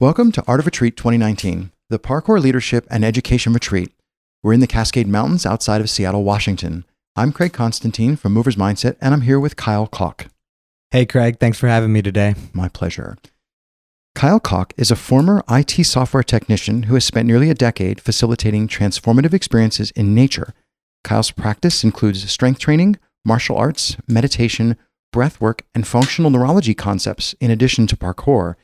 Welcome to Art of Retreat 2019, the Parkour Leadership and Education Retreat. We're in the Cascade Mountains outside of Seattle, Washington. I'm Craig Constantine from Movers Mindset, and I'm here with Kyle Koch. Hey, Craig. Thanks for having me today. My pleasure. Kyle Koch is a former IT software technician who has spent nearly a decade facilitating transformative experiences in nature. Kyle's practice includes strength training, martial arts, meditation, breath work, and functional neurology concepts, in addition to parkour.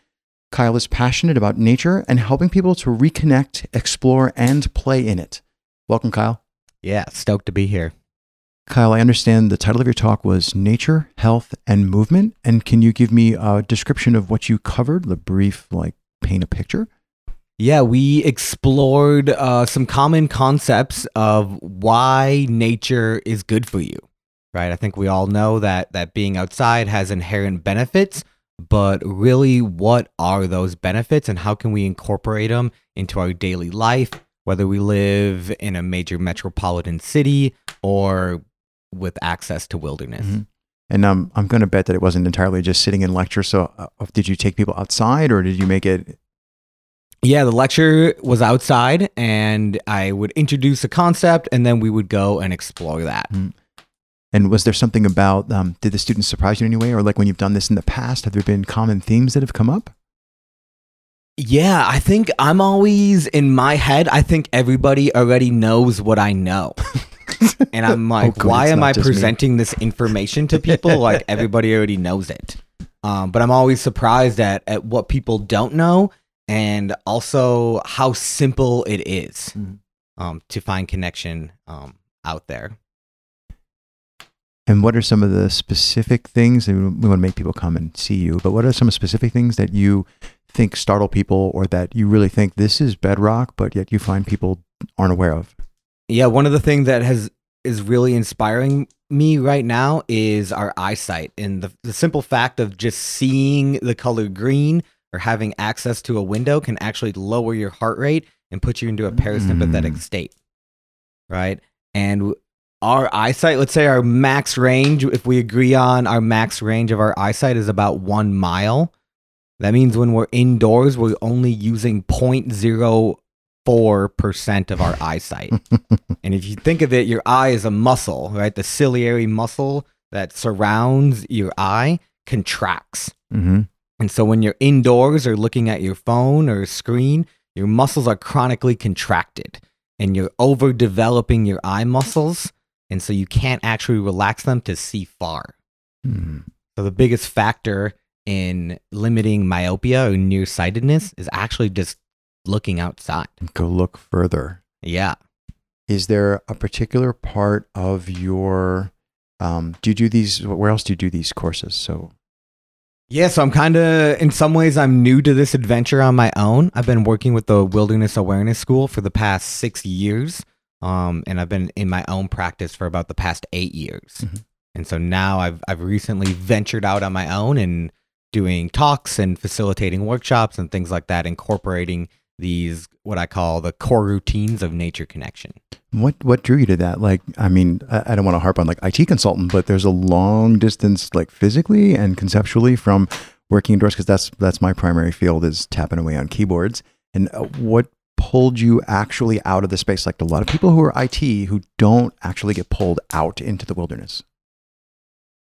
Kyle is passionate about nature and helping people to reconnect, explore, and play in it. Welcome, Kyle. Yeah, stoked to be here. Kyle, I understand the title of your talk was Nature, Health, and Movement. And can you give me a description of what you covered, the brief, like, paint a picture? Yeah, we explored uh, some common concepts of why nature is good for you, right? I think we all know that that being outside has inherent benefits, but really, what are those benefits and how can we incorporate them into our daily life, whether we live in a major metropolitan city or with access to wilderness? Mm-hmm. And um, I'm going to bet that it wasn't entirely just sitting in lecture. So, uh, did you take people outside or did you make it? Yeah, the lecture was outside, and I would introduce a concept, and then we would go and explore that. Mm-hmm. And was there something about, um, did the students surprise you in any way? Or like when you've done this in the past, have there been common themes that have come up? Yeah, I think I'm always in my head, I think everybody already knows what I know. and I'm like, oh, why am I presenting me. this information to people? like everybody already knows it. Um, but I'm always surprised at, at what people don't know and also how simple it is mm. um, to find connection um, out there. And what are some of the specific things? we want to make people come and see you, but what are some specific things that you think startle people or that you really think this is bedrock, but yet you find people aren't aware of? Yeah, one of the things that has is really inspiring me right now is our eyesight and the, the simple fact of just seeing the color green or having access to a window can actually lower your heart rate and put you into a parasympathetic mm. state. Right? And our eyesight, let's say our max range, if we agree on our max range of our eyesight is about one mile, that means when we're indoors, we're only using 0.04% of our eyesight. and if you think of it, your eye is a muscle, right? The ciliary muscle that surrounds your eye contracts. Mm-hmm. And so when you're indoors or looking at your phone or screen, your muscles are chronically contracted and you're overdeveloping your eye muscles and so you can't actually relax them to see far. Hmm. So the biggest factor in limiting myopia or nearsightedness is actually just looking outside. Go look further. Yeah. Is there a particular part of your um, do you do these where else do you do these courses? So yeah, so I'm kind of, in some ways, I'm new to this adventure on my own. I've been working with the Wilderness Awareness School for the past six years. Um, and I've been in my own practice for about the past eight years. Mm-hmm. And so now I've I've recently ventured out on my own and doing talks and facilitating workshops and things like that, incorporating these what I call the core routines of nature connection. What what drew you to that? Like, I mean, I, I don't want to harp on like IT consultant, but there's a long distance, like physically and conceptually, from working indoors because that's that's my primary field is tapping away on keyboards. And uh, what pulled you actually out of the space? Like a lot of people who are IT who don't actually get pulled out into the wilderness.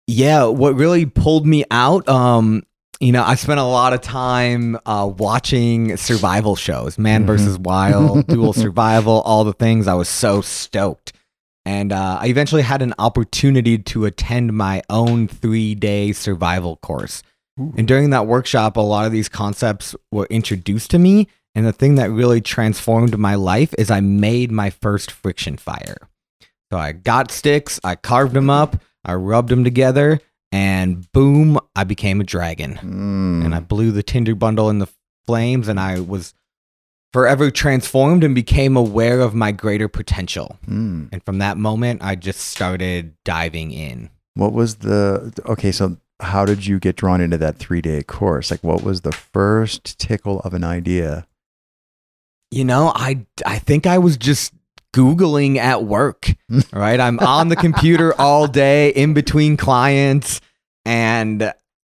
Yeah, what really pulled me out, um, you know, I spent a lot of time uh, watching survival shows, Man mm-hmm. versus Wild, Dual Survival, all the things. I was so stoked. And uh, I eventually had an opportunity to attend my own three day survival course. Ooh. And during that workshop, a lot of these concepts were introduced to me. And the thing that really transformed my life is I made my first friction fire. So I got sticks, I carved them up, I rubbed them together, and boom, I became a dragon. Mm. And I blew the tinder bundle in the flames, and I was forever transformed and became aware of my greater potential. Mm. And from that moment, I just started diving in. What was the okay? So, how did you get drawn into that three day course? Like, what was the first tickle of an idea? You know, I I think I was just googling at work. right? I'm on the computer all day in between clients and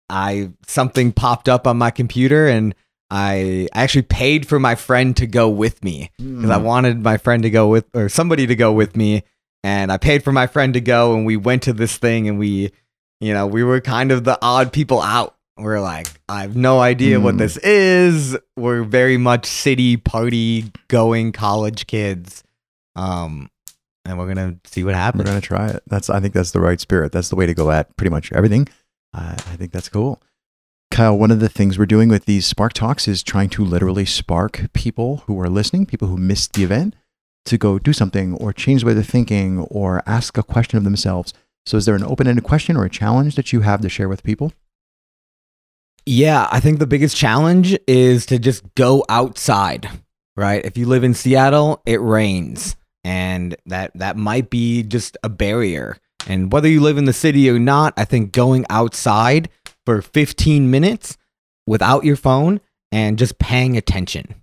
I something popped up on my computer and I I actually paid for my friend to go with me because I Mm. wanted my friend to go with or somebody to go with me, and I paid for my friend to go, and we went to this thing, and we, you know, we were kind of the odd people out. We're like, I have no idea what Mm. this is. We're very much city party going college kids, um, and we're gonna see what happens. We're gonna try it. That's I think that's the right spirit. That's the way to go at pretty much everything. Uh, I think that's cool. Kyle, one of the things we're doing with these Spark Talks is trying to literally spark people who are listening, people who missed the event, to go do something or change the way they're thinking or ask a question of themselves. So, is there an open ended question or a challenge that you have to share with people? Yeah, I think the biggest challenge is to just go outside, right? If you live in Seattle, it rains, and that that might be just a barrier. And whether you live in the city or not, I think going outside for 15 minutes without your phone and just paying attention.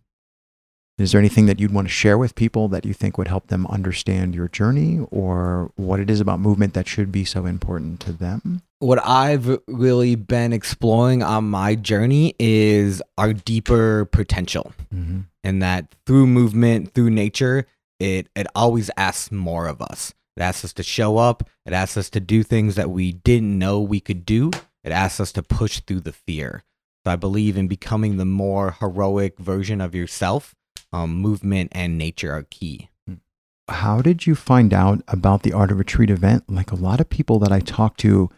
Is there anything that you'd want to share with people that you think would help them understand your journey or what it is about movement that should be so important to them? What I've really been exploring on my journey is our deeper potential. Mm-hmm. and that through movement, through nature, it it always asks more of us. It asks us to show up. It asks us to do things that we didn't know we could do. It asks us to push through the fear. So I believe in becoming the more heroic version of yourself. Um, movement and nature are key. how did you find out about the Art of Retreat event? Like a lot of people that I talk to,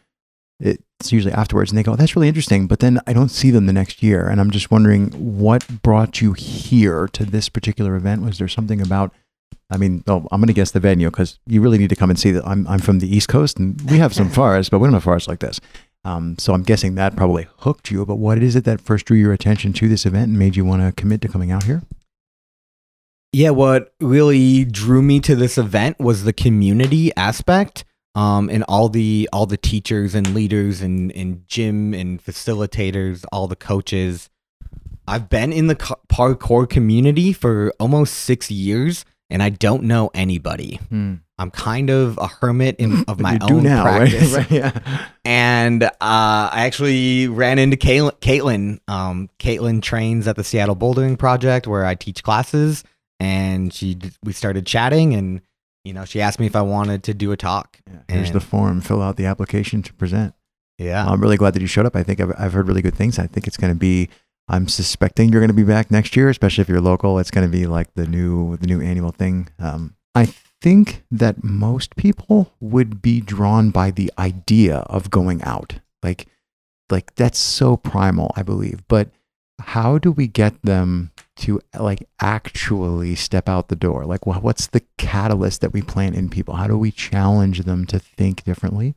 it's usually afterwards and they go, that's really interesting. But then I don't see them the next year. And I'm just wondering what brought you here to this particular event? Was there something about, I mean, oh, I'm going to guess the venue because you really need to come and see that. I'm, I'm from the East Coast and we have some forests, but we don't have forests like this. Um, so I'm guessing that probably hooked you. But what is it that first drew your attention to this event and made you want to commit to coming out here? Yeah, what really drew me to this event was the community aspect. Um, and all the all the teachers and leaders and, and gym and facilitators, all the coaches. I've been in the parkour community for almost six years, and I don't know anybody. I'm kind of a hermit in, of my own now, right? practice right? Yeah. and uh, I actually ran into Caitlin. Caitlin. Um, Caitlin trains at the Seattle Bouldering Project where I teach classes, and she we started chatting, and you know she asked me if I wanted to do a talk. Yeah, here's the form. Fill out the application to present. Yeah, I'm really glad that you showed up. I think I've, I've heard really good things. I think it's going to be. I'm suspecting you're going to be back next year, especially if you're local. It's going to be like the new the new annual thing. Um, I think that most people would be drawn by the idea of going out. Like, like that's so primal, I believe. But how do we get them to like actually step out the door? Like, wha- what's the catalyst that we plant in people? How do we challenge them to think differently?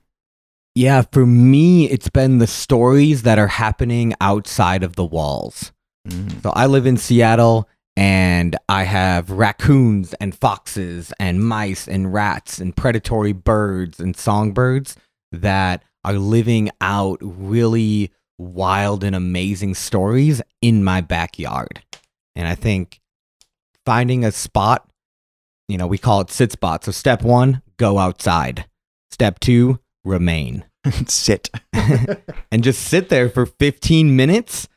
yeah. For me, it's been the stories that are happening outside of the walls. Mm. So I live in Seattle and I have raccoons and foxes and mice and rats and predatory birds and songbirds that are living out really wild and amazing stories in my backyard. And I think finding a spot, you know, we call it sit spot. So step one, go outside. Step two, remain Sit. and just sit there for 15 minutes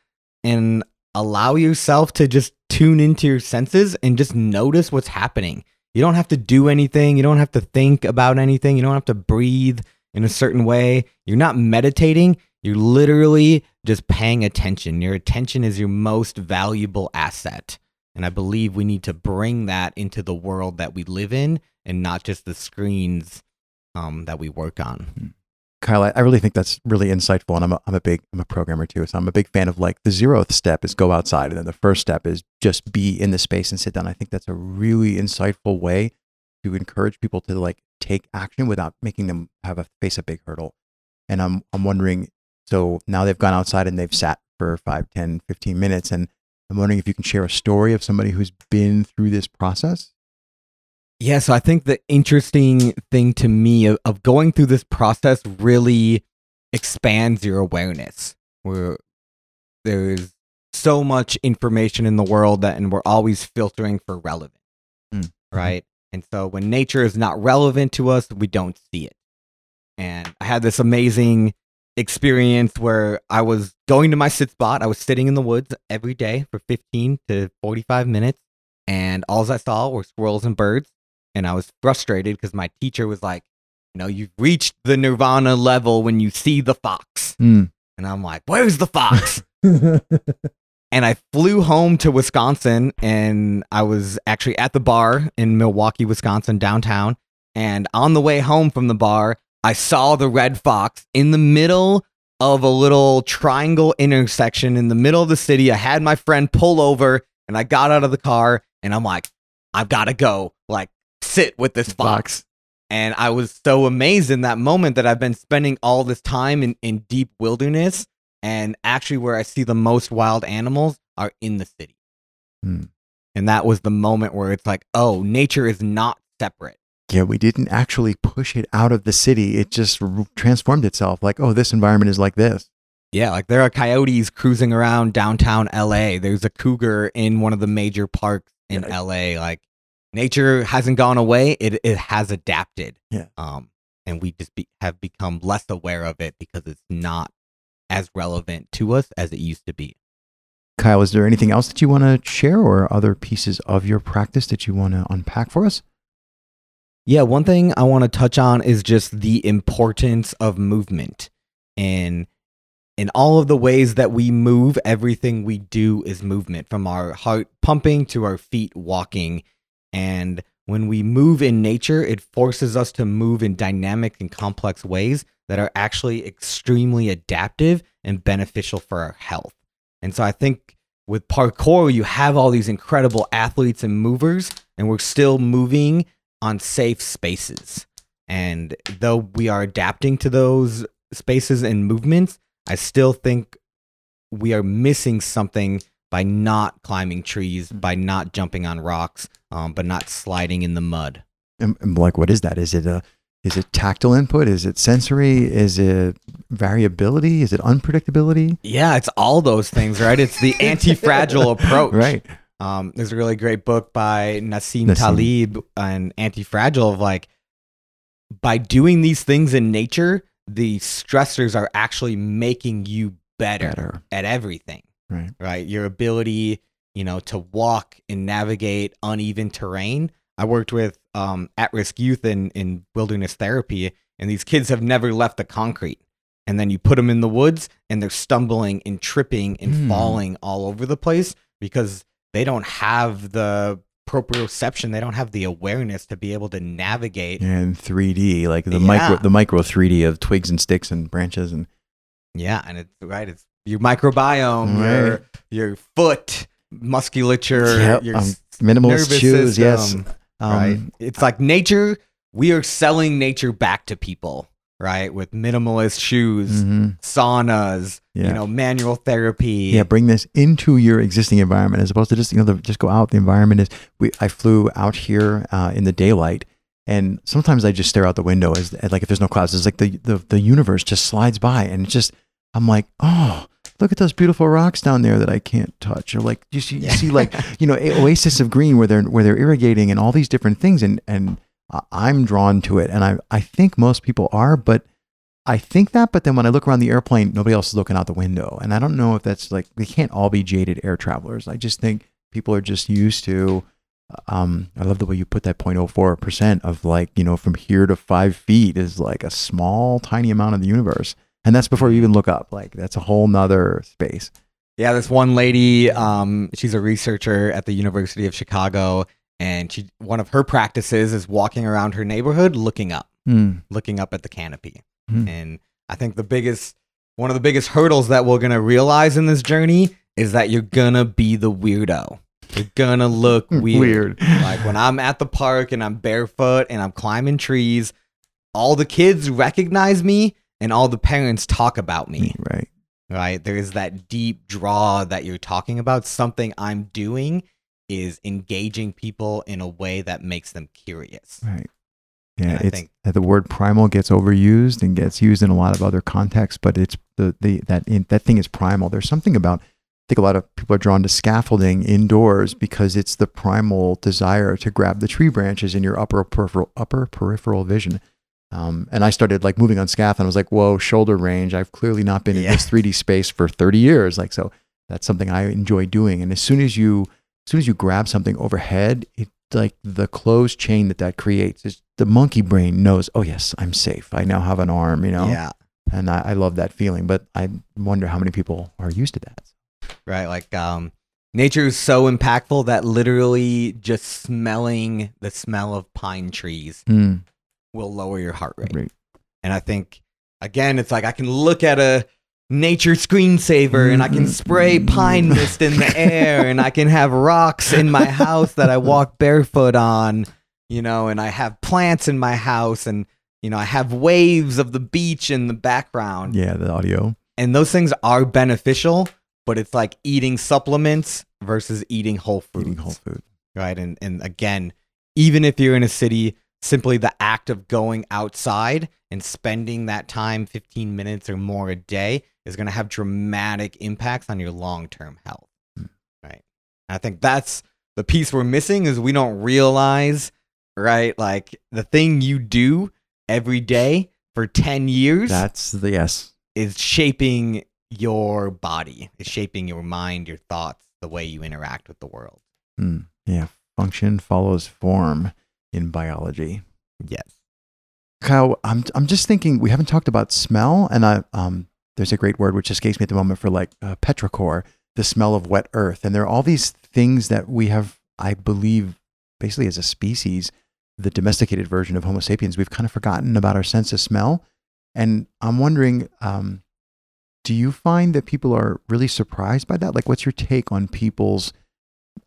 and allow yourself to just tune into your senses and just notice what's happening. You don't have to do anything. You don't have to think about anything. You don't have to breathe in a certain way. You're not meditating. You're literally just paying attention. Your attention is your most valuable asset. And I believe we need to bring that into the world that we live in and not just the screens um, that we work on. Kyle, I, I really think that's really insightful, and I'm a, I'm a big I'm a programmer too, so I'm a big fan of like the zeroth step is go outside, and then the first step is just be in the space and sit down. I think that's a really insightful way to encourage people to like take action without making them have a face a big hurdle. And I'm I'm wondering, so now they've gone outside and they've sat for 5, 10, 15 minutes, and I'm wondering if you can share a story of somebody who's been through this process. Yeah, so I think the interesting thing to me of, of going through this process really expands your awareness. Where there's so much information in the world that, and we're always filtering for relevant, Mm. right? And so when nature is not relevant to us, we don't see it. And I had this amazing experience where I was going to my sit spot. I was sitting in the woods every day for 15 to 45 minutes, and all I saw were squirrels and birds. And I was frustrated because my teacher was like, you know, you've reached the nirvana level when you see the fox. Mm. And I'm like, where's the fox? and I flew home to Wisconsin and I was actually at the bar in Milwaukee, Wisconsin, downtown. And on the way home from the bar, I saw the red fox in the middle of a little triangle intersection in the middle of the city. I had my friend pull over and I got out of the car and I'm like, I've got to go like sit with this fox. And I was so amazed in that moment that I've been spending all this time in, in deep wilderness and actually where I see the most wild animals are in the city. Hmm. And that was the moment where it's like, oh, nature is not separate. Yeah, we didn't actually push it out of the city. It just transformed itself. Like, oh, this environment is like this. Yeah, like there are coyotes cruising around downtown LA. There's a cougar in one of the major parks in Yeah. LA. Like nature hasn't gone away. It it has adapted. Yeah. Um and we just be, have become less aware of it because it's not as relevant to us as it used to be. Kyle, is there anything else that you want to share or other pieces of your practice that you want to unpack for us? Yeah, one thing I want to touch on is just the importance of movement. And in all of the ways that we move, everything we do is movement from our heart pumping to our feet walking. And when we move in nature, it forces us to move in dynamic and complex ways that are actually extremely adaptive and beneficial for our health. And so I think with parkour, you have all these incredible athletes and movers, and we're still moving on safe spaces. And though we are adapting to those spaces and movements, I still think we are missing something by not climbing trees, by not jumping on rocks, um, but not sliding in the mud. And, and like, what is that? Is it a is it tactile input? Is it sensory? Is it variability? Is it unpredictability? Yeah, it's all those things, right? It's the anti-fragile approach. Right. Um, there's a really great book by Nassim, Nassim. Taleb on anti-fragile of like by doing these things in nature, the stressors are actually making you better, Better. at everything, Right. right? Your ability, you know, to walk and navigate uneven terrain. I worked with um, at-risk youth in in wilderness therapy, and these kids have never left the concrete. And then you put them in the woods, and they're stumbling and tripping and Hmm. falling all over the place because they don't have the proprioception. They don't have the awareness to be able to navigate. And 3D, like the micro the micro 3D of twigs and sticks and branches and Yeah, and it's right. It's your microbiome, your Right. your foot musculature, Yep, your um, minimalist shoes. Yes. Um, right? It's like nature. We are selling nature back to people, right? With minimalist shoes, mhm. saunas, Yeah. you know, manual therapy. Yeah, bring this into your existing environment as opposed to just you know the, just go out. The environment is. We I flew out here uh, in the daylight, and sometimes I just stare out the window as as, like if there's no clouds. It's like the, the the universe just slides by, and it's just I'm like, oh, look at those beautiful rocks down there that I can't touch. Or like you see, you see like you know oasis of green where they're where they're irrigating and all these different things, and and I'm drawn to it, and I I think most people are, but. I think that, but then when I look around the airplane, nobody else is looking out the window. And I don't know if that's like, they can't all be jaded air travelers. I just think people are just used to, um, I love the way you put that 0.04% of like, you know, from here to five feet is like a small, tiny amount of the universe. And that's before you even look up. Like, that's a whole nother space. Yeah, this one lady, um, she's a researcher at the University of Chicago, and she one of her practices is walking around her neighborhood looking up, Mm. looking up at the canopy. Hmm. And I think the biggest one of the biggest hurdles that we're gonna realize in this journey is that you're gonna be the weirdo. You're gonna look weird. like when I'm at the park and I'm barefoot and I'm climbing trees, all the kids recognize me and all the parents talk about me Right. right? There is that deep draw that you're talking about. Something I'm doing is engaging people in a way that makes them curious. Right. Yeah, it's think- that the word primal gets overused and gets used in a lot of other contexts, but it's the, the that in, that thing is primal. There's something about I think a lot of people are drawn to scaffolding indoors because it's the primal desire to grab the tree branches in your upper peripheral upper peripheral vision. Um, and I started like moving on scaffold. And I was like, whoa, shoulder range. I've clearly not been Yeah. in this 3D space for 30 years. Like, so that's something I enjoy doing. And as soon as you, as soon as you grab something overhead, it like the closed chain that that creates is the monkey brain knows, oh yes, I'm safe. I now have an arm, you know? Yeah. And I, I love that feeling, but I wonder how many people are used to that. Right. Like um nature is so impactful that literally just smelling the smell of pine trees Hmm. will lower your heart rate. Right. And I think again, it's like I can look at a nature screensaver and I can mm-hmm. spray pine mist in the air and I can have rocks in my house that I walk barefoot on, you know, and I have plants in my house and you know, I have waves of the beach in the background. Yeah, the audio. And those things are beneficial, but it's like eating supplements versus eating whole foods Eating whole food. right? And and again, even if you're in a city, simply the act of going outside and spending that time, 15 minutes or more a day, is going to have dramatic impacts on your long-term health, Mm. right? And I think that's the piece we're missing is we don't realize, right? Like the thing you do every day for 10 years That's the yes. is shaping your body, is shaping your mind, your thoughts, the way you interact with the world. Hmm. Yeah. Function follows form in biology. Yes. Kyle, I'm I'm just thinking we haven't talked about smell, and I um there's a great word which escapes me at the moment for like uh, petrichor, the smell of wet earth, and there are all these things that we have, I believe, basically as a species, the domesticated version of Homo sapiens, we've kind of forgotten about our sense of smell, and I'm wondering, um, do you find that people are really surprised by that? Like, what's your take on people's,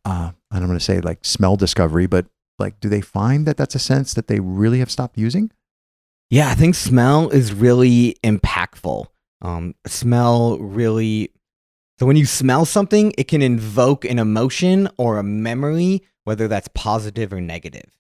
uh, I don't want to say like smell discovery, but like, do they find that that's a sense that they really have stopped using? Yeah, I think smell is really impactful. Um, smell really. So when you smell something, it can invoke an emotion or a memory, whether that's positive or negative,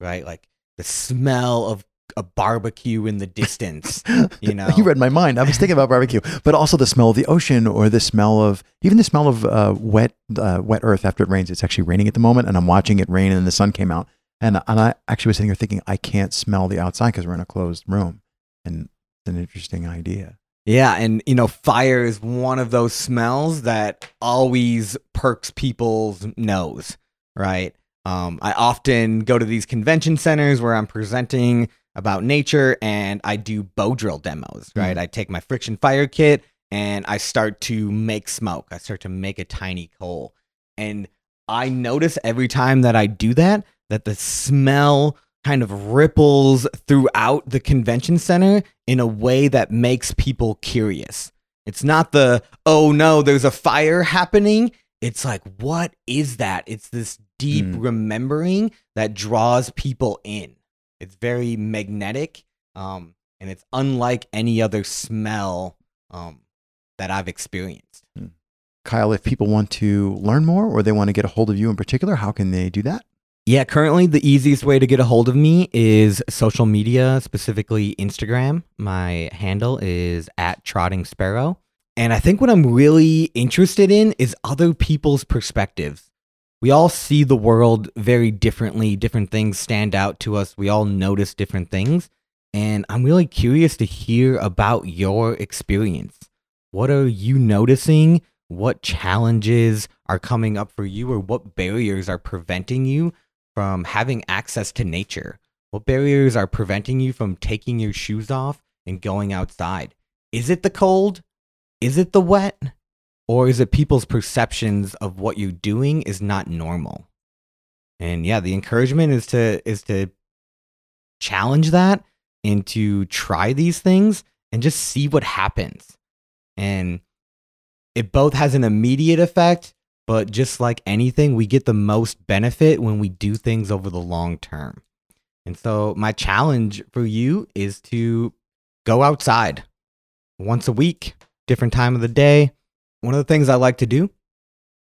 right? Like the smell of a barbecue in the distance. You know. you read my mind. I was thinking about barbecue, but also the smell of the ocean, or the smell of even the smell of uh, wet, uh, wet earth after it rains. It's actually raining at the moment, and I'm watching it rain, and the sun came out, and and I actually was sitting here thinking I can't smell the outside because we're in a closed room, and it's an interesting idea. Yeah, and you know, fire is one of those smells that always perks people's nose, right? Um, I often go to these convention centers where I'm presenting about nature and I do bow drill demos, right? I take my friction fire kit and I start to make smoke. I start to make a tiny coal. And I notice every time that I do that, that the smell kind of ripples throughout the convention center in a way that makes people curious. It's not the, oh no, there's a fire happening. It's like, what is that? It's this deep Mm. remembering that draws people in. It's very magnetic, um, and it's unlike any other smell um, that I've experienced. Kyle, if people want to learn more or they want to get a hold of you in particular, how can they do that? Yeah, currently the easiest way to get a hold of me is social media, specifically Instagram. My handle is at Trotting Sparrow. And I think what I'm really interested in is other people's perspectives. We all see the world very differently. Different things stand out to us. We all notice different things. And I'm really curious to hear about your experience. What are you noticing? What challenges are coming up for you, or what barriers are preventing you from having access to nature? What barriers are preventing you from taking your shoes off and going outside? Is it the cold? Is it the wet? Or is it people's perceptions of what you're doing is not normal? And yeah, the encouragement is to is to challenge that and to try these things and just see what happens. And it both has an immediate effect, but just like anything, we get the most benefit when we do things over the long term. And so, my challenge for you is to go outside once a week, different time of the day. One of the things I like to do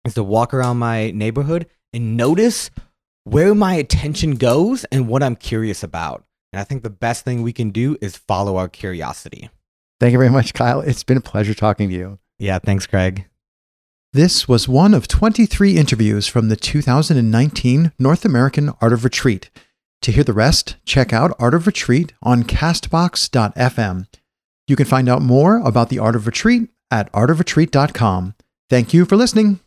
is to walk around my neighborhood and notice where my attention goes and what I'm curious about. And I think the best thing we can do is follow our curiosity. Thank you very much, Kyle. It's been a pleasure talking to you. Yeah, thanks, Craig. This was one of 23 interviews from the 2019 North American Art of Retreat. To hear the rest, check out Art of Retreat on castbox.fm. You can find out more about the Art of Retreat at artofretreat.com. Thank you for listening.